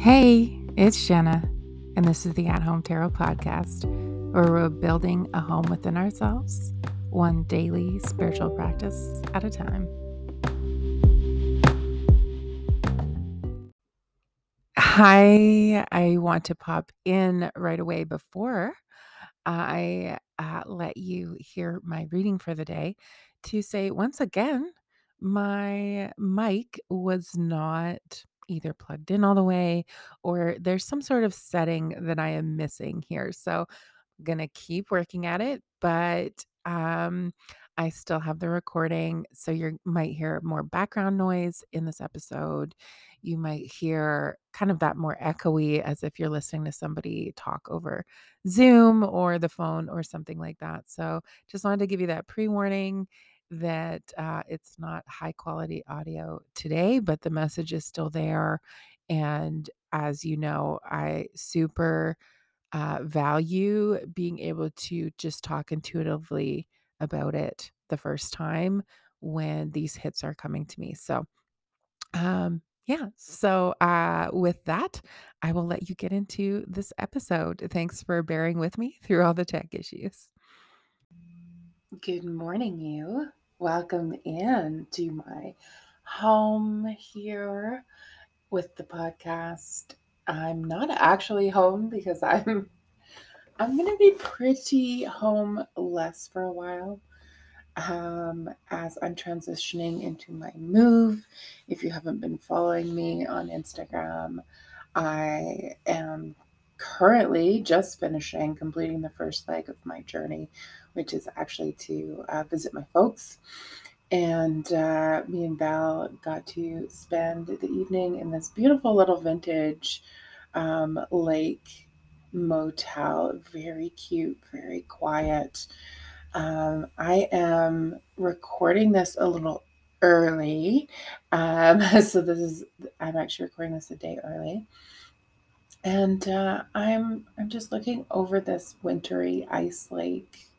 Hey, it's Jenna, and this is the At Home Tarot Podcast, where we're building a home within ourselves, one daily spiritual practice at a time. Hi, I want to pop in right away before I uh, let you hear my reading for the day to say once again, my mic was not either plugged in all the way or there's some sort of setting that I am missing here. So I'm going to keep working at it, but um I still have the recording, so you might hear more background noise in this episode. You might hear kind of that more echoey as if you're listening to somebody talk over Zoom or the phone or something like that. So just wanted to give you that pre warning that uh, it's not high quality audio today, but the message is still there. And as you know, I super uh, value being able to just talk intuitively about it the first time when these hits are coming to me. So, um, yeah. So, uh, with that, I will let you get into this episode. Thanks for bearing with me through all the tech issues. Good morning, you. Welcome in to my home here with the podcast. I'm not actually home because I'm I'm to be pretty homeless for a while um, as I'm transitioning into my move. If you haven't been following me on Instagram, I am currently just finishing completing the first leg of my journey, which is actually to uh, visit my folks. And uh, me and Val got to spend the evening in this beautiful little vintage um, lake motel. Very cute, very quiet. Um, I am recording this a little early. Um, so this is I'm actually recording this a day early. And uh, I'm I'm just looking over this wintry ice lake,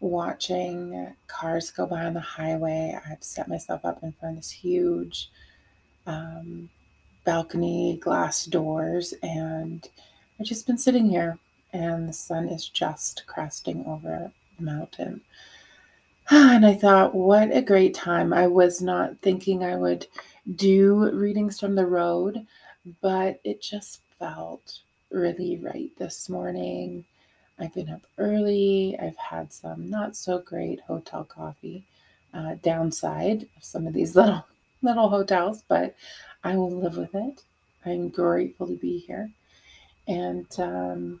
watching cars go by on the highway. I've set myself up in front of this huge um, balcony, glass doors, and I've just been sitting here, and the sun is just cresting over the mountain. And I thought, what a great time. I was not thinking I would do readings from the road, but it just felt really right this morning. I've been up early. I've had some not so great hotel coffee. Uh, downside of some of these little little hotels, but I will live with it. I'm grateful to be here. And um,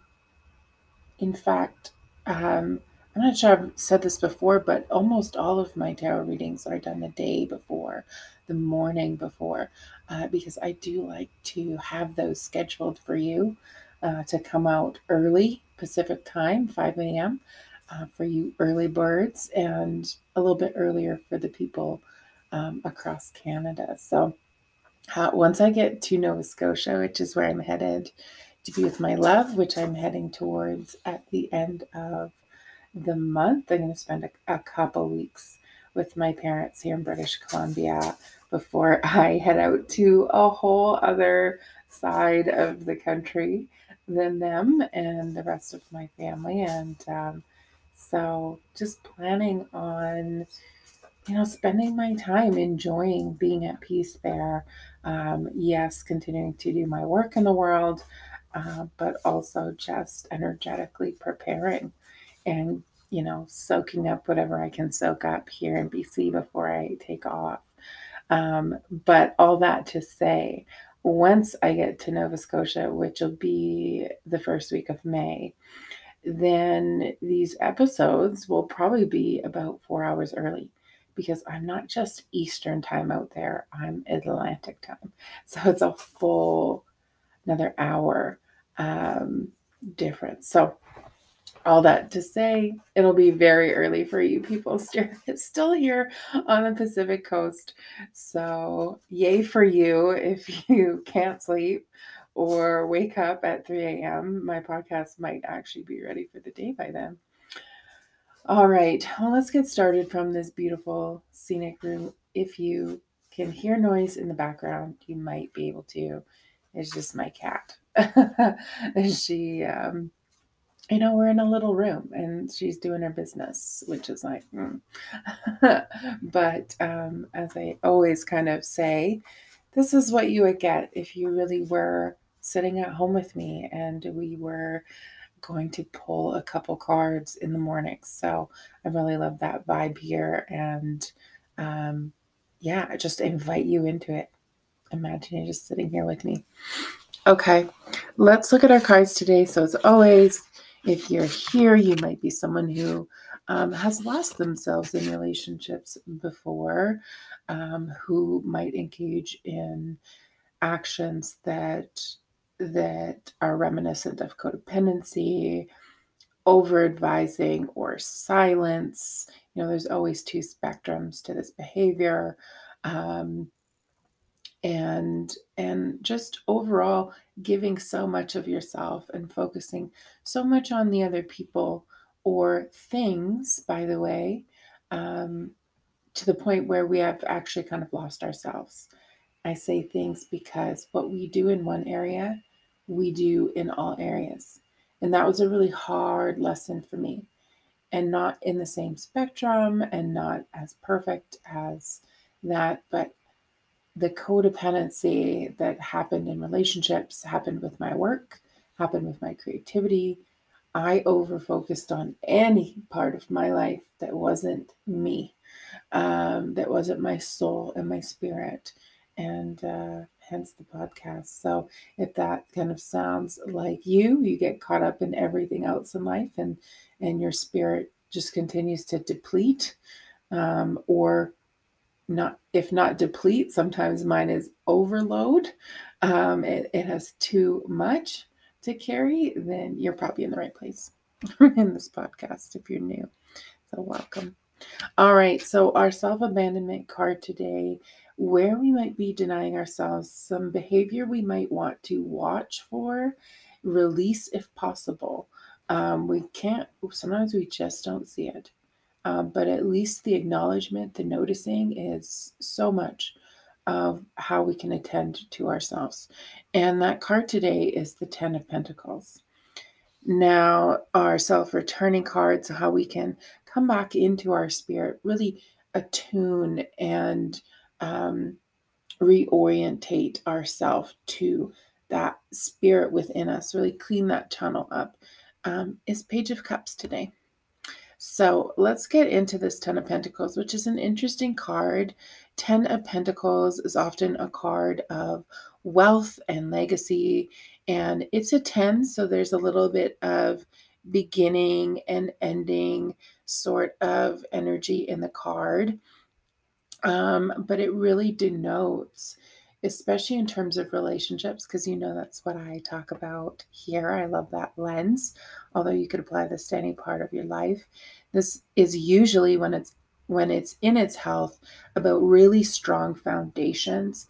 in fact, um, I'm not sure I've said this before, but almost all of my tarot readings are done the day before, the morning before, uh, because I do like to have those scheduled for you uh, to come out early Pacific time, 5 a.m. Uh, for you early birds, and a little bit earlier for the people um, across Canada. So once I get to Nova Scotia, which is where I'm headed to be with my love, which I'm heading towards at the end of the month. I'm going to spend a, a couple weeks with my parents here in British Columbia before I head out to a whole other side of the country than them and the rest of my family. And um, so just planning on, you know, spending my time enjoying being at peace there. Um, yes, continuing to do my work in the world, uh, but also just energetically preparing and you know soaking up whatever I can soak up here in BC before I take off. Um, but all that to say, once I get to Nova Scotia, which will be the first week of May, then these episodes will probably be about four hours early because I'm not just Eastern time out there, I'm Atlantic time. So it's a full another hour um, difference. So, all that to say, it'll be very early for you people still here on the Pacific coast. So, yay for you if you can't sleep or wake up at 3 a.m. My podcast might actually be ready for the day by then. All right, well, let's get started from this beautiful scenic room. If you can hear noise in the background, you might be able to It's just my cat. she, um, you know, we're in a little room and she's doing her business, which is like, mm. but um, as I always kind of say, this is what you would get if you really were sitting at home with me and we were going to pull a couple cards in the morning. So I really love that vibe here. And um, yeah, I just invite you into it. Imagine you're just sitting here with me. Okay, let's look at our cards today. So, as always, if you're here, you might be someone who um, has lost themselves in relationships before, um, who might engage in actions that that are reminiscent of codependency, over advising, or silence. You know, there's always two spectrums to this behavior. Um, and and just overall giving so much of yourself and focusing so much on the other people or things by the way um, to the point where we have actually kind of lost ourselves. I say things because what we do in one area we do in all areas. And that was a really hard lesson for me. And not in the same spectrum and not as perfect as that but the codependency that happened in relationships happened with my work, happened with my creativity. I over focused on any part of my life that wasn't me, um, that wasn't my soul and my spirit, and uh, hence the podcast. So, if that kind of sounds like you, you get caught up in everything else in life, and and your spirit just continues to deplete, um, or not if not deplete sometimes mine is overload. Um, it, it has too much to carry then you're probably in the right place in this podcast if you're new. So welcome. All right so our self-abandonment card today where we might be denying ourselves some behavior we might want to watch for release if possible. Um, we can't sometimes we just don't see it um, but at least the acknowledgement, the noticing is so much of how we can attend to ourselves. And that card today is the Ten of Pentacles. Now, our self returning cards, how we can come back into our spirit, really attune and um, reorientate ourselves to that spirit within us, really clean that tunnel up, um, is Page of Cups today. So let's get into this Ten of Pentacles, which is an interesting card. Ten of Pentacles is often a card of wealth and legacy, and it's a 10, so there's a little bit of beginning and ending sort of energy in the card. Um, but it really denotes especially in terms of relationships, because you know that's what I talk about here. I love that lens, although you could apply this to any part of your life. This is usually when it's when it's in its health about really strong foundations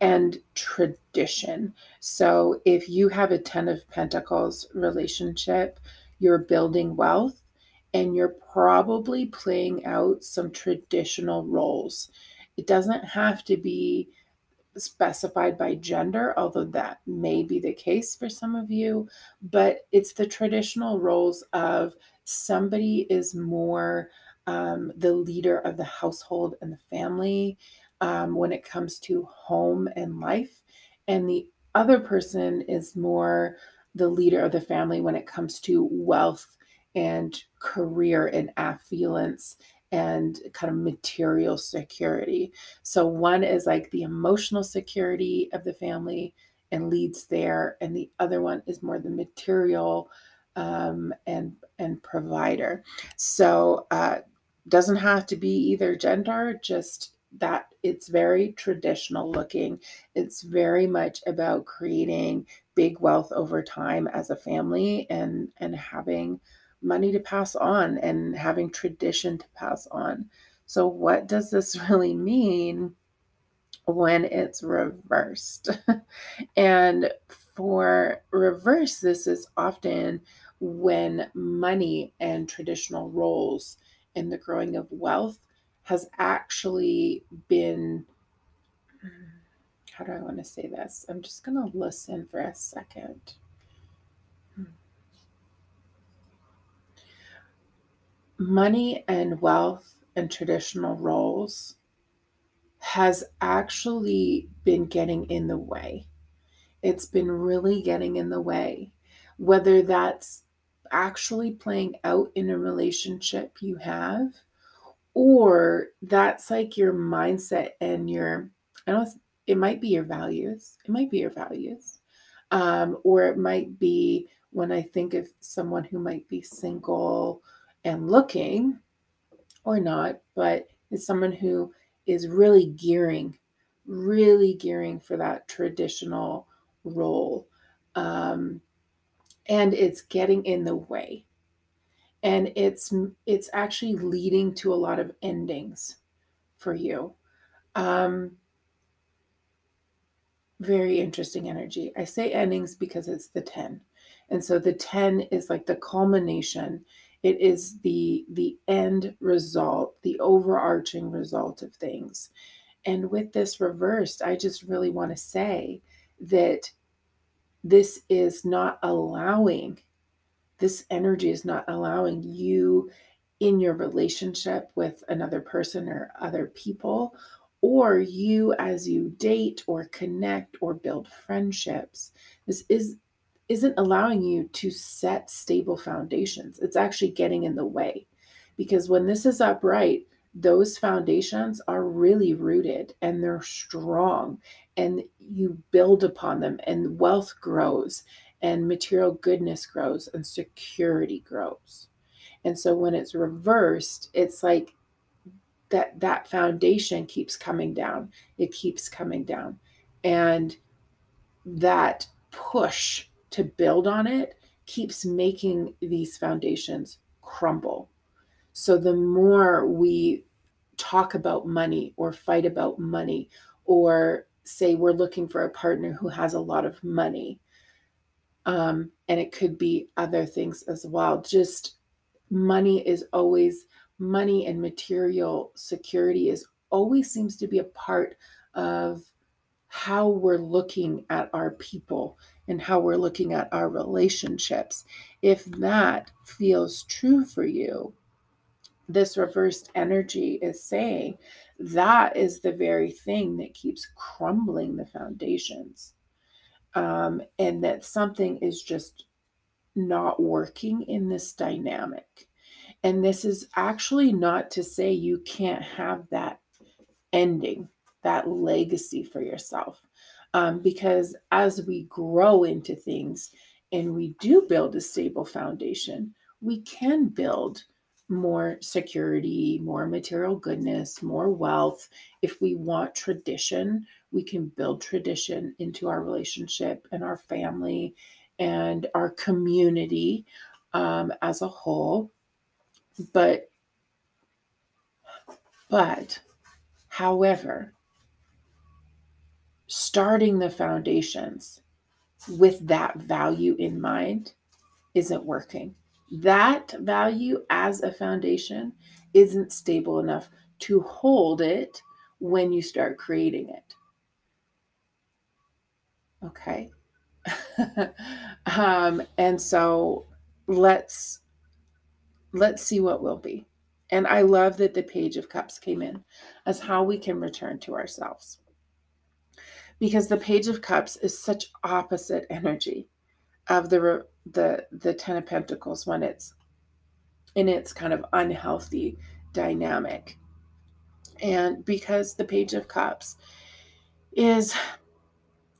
and tradition. So if you have a 10 of pentacles relationship, you're building wealth and you're probably playing out some traditional roles. It doesn't have to be specified by gender, although that may be the case for some of you, but it's the traditional roles of somebody is more um, the leader of the household and the family um, when it comes to home and life, and the other person is more the leader of the family when it comes to wealth and career and affluence and kind of material security. So one is like the emotional security of the family and leads there, and the other one is more the material um, and and provider. So uh, doesn't have to be either gender, just that it's very traditional looking. It's very much about creating big wealth over time as a family and and having money to pass on and having tradition to pass on. So, what does this really mean when it's reversed? and for reverse, this is often when money and traditional roles in the growing of wealth has actually been how do I want to say this? I'm just going to listen for a second. Money and wealth and traditional roles has actually been getting in the way. It's been really getting in the way, whether that's actually playing out in a relationship you have, or that's like your mindset and your, I don't, it might be your values. It might be your values. Um, or it might be when I think of someone who might be single and looking or not, but is someone who is really gearing, really gearing for that traditional role. Um, and it's getting in the way. And it's it's actually leading to a lot of endings for you. Um, very interesting energy. I say endings because it's the 10. And so the 10 is like the culmination. It is the the end result, the overarching result of things. And with this reversed, I just really want to say that this is not allowing, this energy is not allowing you in your relationship with another person or other people, or you as you date or connect or build friendships. This is isn't allowing you to set stable foundations. It's actually getting in the way. Because when this is upright, those foundations are really rooted and they're strong and you build upon them and wealth grows and material goodness grows and security grows and so when it's reversed it's like that that foundation keeps coming down it keeps coming down and that push to build on it keeps making these foundations crumble so the more we talk about money or fight about money or say we're looking for a partner who has a lot of money, um, and it could be other things as well. Just money is always money and material security is always seems to be a part of how we're looking at our people and how we're looking at our relationships. If that feels true for you, this reversed energy is saying that is the very thing that keeps crumbling the foundations. Um, and that something is just not working in this dynamic. And this is actually not to say you can't have that ending, that legacy for yourself. Um, because as we grow into things and we do build a stable foundation, we can build more security, more material goodness, more wealth. If we want tradition, we can build tradition into our relationship and our family and our community um, as a whole. But, but, however, starting the foundations with that value in mind isn't working that value as a foundation isn't stable enough to hold it when you start creating it. Okay. um, and so let's let's see what will be. And I love that the page of cups came in as how we can return to ourselves. Because the page of cups is such opposite energy of the the the ten of pentacles when it's in its kind of unhealthy dynamic. And because the page of cups is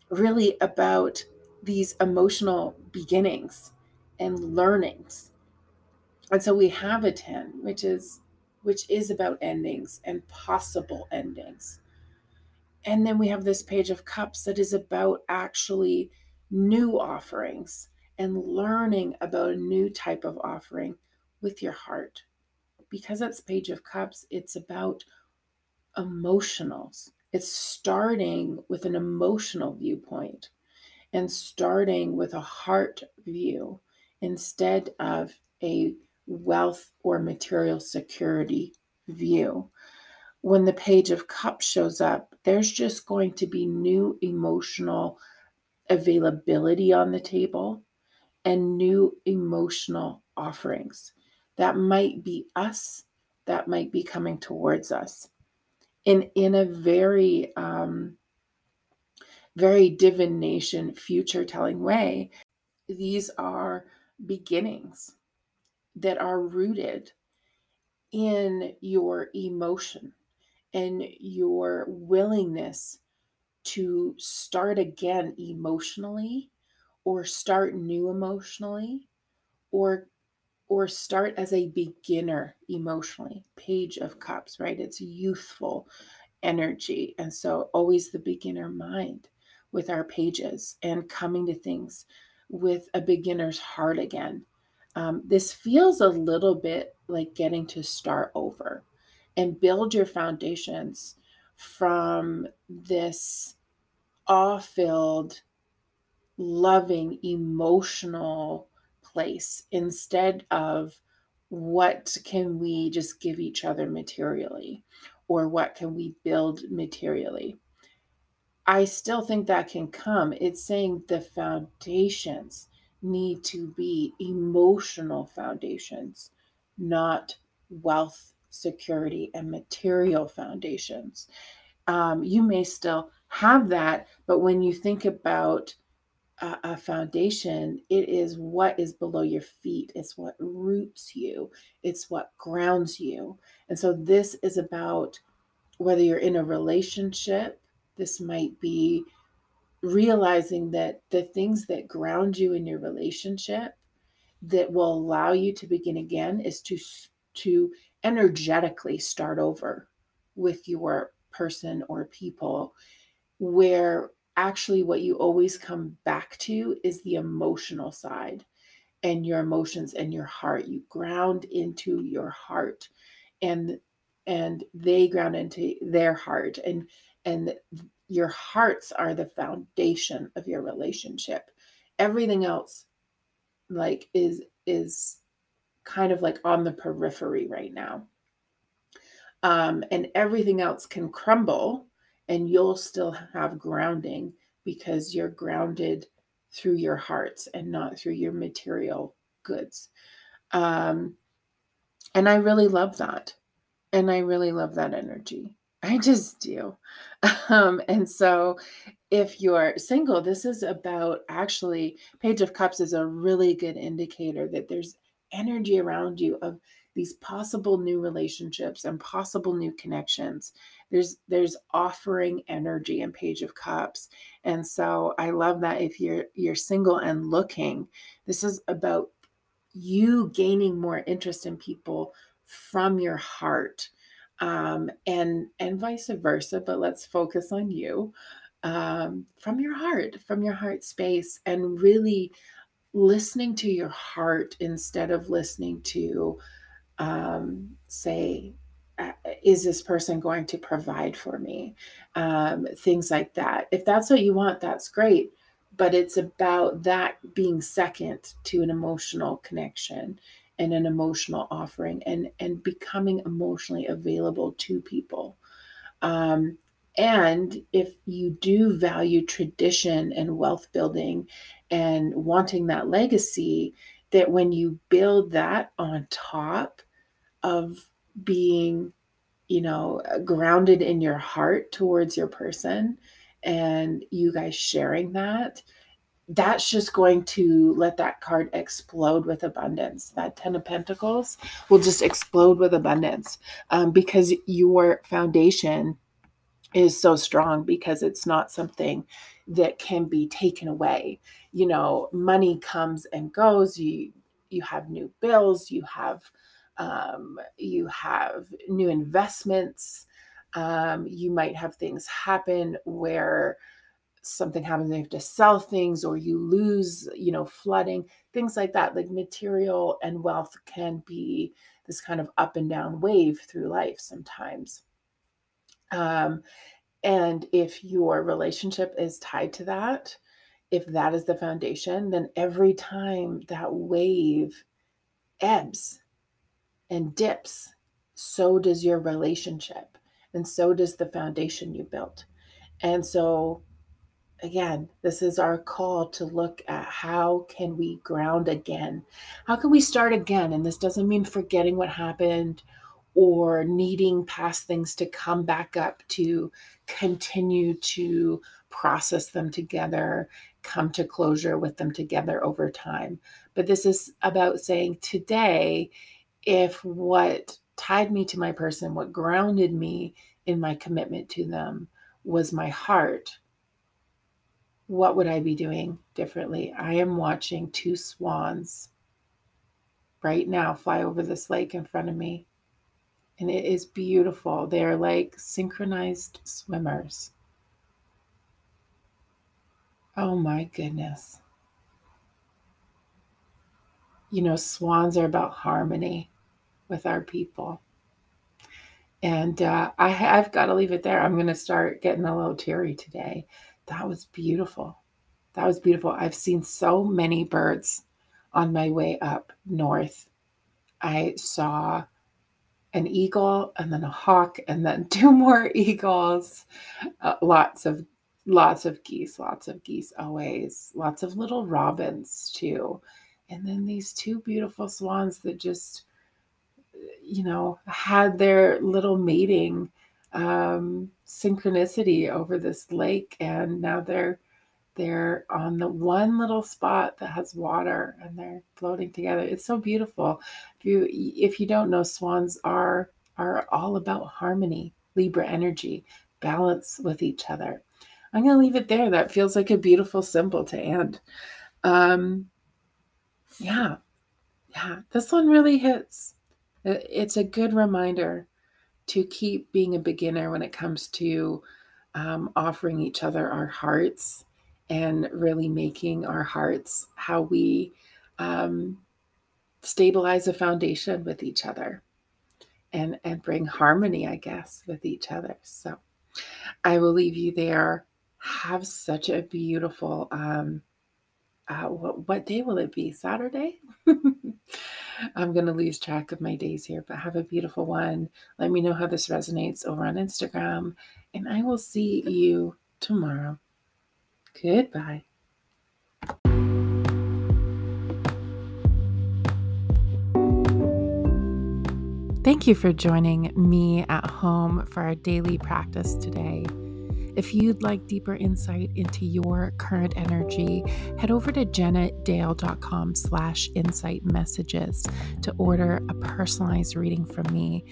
really about these emotional beginnings and learnings. And so we have a 10 which is which is about endings and possible endings and then we have this page of cups that is about actually new offerings and learning about a new type of offering with your heart. Because it's Page of Cups, it's about emotionals. It's starting with an emotional viewpoint and starting with a heart view instead of a wealth or material security view. When the Page of Cups shows up, there's just going to be new emotional availability on the table and new emotional offerings. That might be us, that might be coming towards us. In, in a very, um, very divination, future telling way, these are beginnings that are rooted in your emotion and your willingness to start again emotionally or start new emotionally or or start as a beginner emotionally. Page of cups right? It's youthful energy. And so always the beginner mind with our pages and coming to things with a beginner's heart again. Um, this feels a little bit like getting to start over and build your foundations from this awe filled, loving, emotional place instead of what can we just give each other materially or what can we build materially. I still think that can come. It's saying the foundations need to be emotional foundations, not wealth, security, and material foundations. Um, you may still have that, but when you think about a, a foundation, it is what is below your feet, it's what roots you, it's what grounds you. And so this is about whether you're in a relationship, this might be realizing that the things that ground you in your relationship that will allow you to begin again is to to energetically start over with your person or people where actually what you always come back to is the emotional side and your emotions and your heart. You ground into your heart and and they ground into their heart and and your hearts are the foundation of your relationship. Everything else like is is kind of like on the periphery right now. Um, and everything else can crumble and you'll still have grounding because you're grounded through your hearts and not through your material goods. Um, and i really love that. And i really love that energy. I just do. Um, and so if you're single, this is about actually, Page of Cups is a really good indicator that there's energy around you of these possible new relationships and possible new connections. There's there's offering energy in Page of Cups. And so I love that if you're you're single and looking, this is about you gaining more interest in people from your heart um, and and vice versa. But let's focus on you um, from your heart, from your heart space, and really listening to your heart instead of listening to um, say uh, is this person going to provide for me? Um, things like that. If that's what you want that's great but it's about that being second to an emotional connection and an emotional offering and and becoming emotionally available to people. Um, and if you do value tradition and wealth building and wanting that legacy that when you build that on top of being you know grounded in your heart towards your person and you guys sharing that that's just going to let that card explode with abundance. That Ten of Pentacles will just explode with abundance um, because your foundation is so strong because it's not something that can be taken away. You know, money comes and goes. You you have new bills. You have um, you have new investments. Um, you might have things happen where something happens and you have to sell things or you lose you know flooding things like that like material and wealth can be this kind of up and down wave through life sometimes um, and if your relationship is tied to that if that is the foundation then every time that wave ebbs and dips so does your relationship and so does the foundation you built. And so again, this is our call to look at how can we ground again? How can we start again? And this doesn't mean forgetting what happened or needing past things to come back up to continue to process them together, come to closure with them together over time. But this is about saying today, if what tied me to my person, what grounded me in my commitment to them was my heart, what would I be doing differently? I am watching two swans right now fly over this lake in front of me. And it is beautiful. They're like synchronized swimmers. Oh my goodness. You know, swans are about harmony with our people. And uh, I, I've got to leave it there. I'm going to start getting a little teary today that was beautiful. That was beautiful. I've seen so many birds on my way up north. I saw an eagle and then a hawk and then two more eagles. Uh, lots of lots of geese, lots of geese always. Lots of little robins too. And then these two beautiful swans that just you know had their little mating um, synchronicity over this lake, and now they're they're on the one little spot that has water and they're floating together. It's so beautiful. If you if you don't know swans are are all about harmony libra energy balance with each other. I'm going to leave it there. That feels like a beautiful symbol to end. Um yeah yeah this one really hits. It's a good reminder to keep being a beginner when it comes to um, offering each other our hearts and really making our hearts how we um, stabilize a foundation with each other and and bring harmony i guess with each other so i will leave you there have such a beautiful um uh, what, what day will it be saturday I'm going to lose track of my days here, but have a beautiful one. Let me know how this resonates over on Instagram, and I will see you tomorrow. Goodbye. Thank you for joining me at home for our daily practice today. If you'd like deeper insight into your current energy, head over to jennadayle.com slash insight messages to order a personalized reading from me.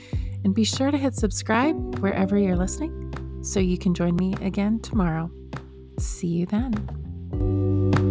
And be sure to hit subscribe wherever you're listening so you can join me again tomorrow. See you then.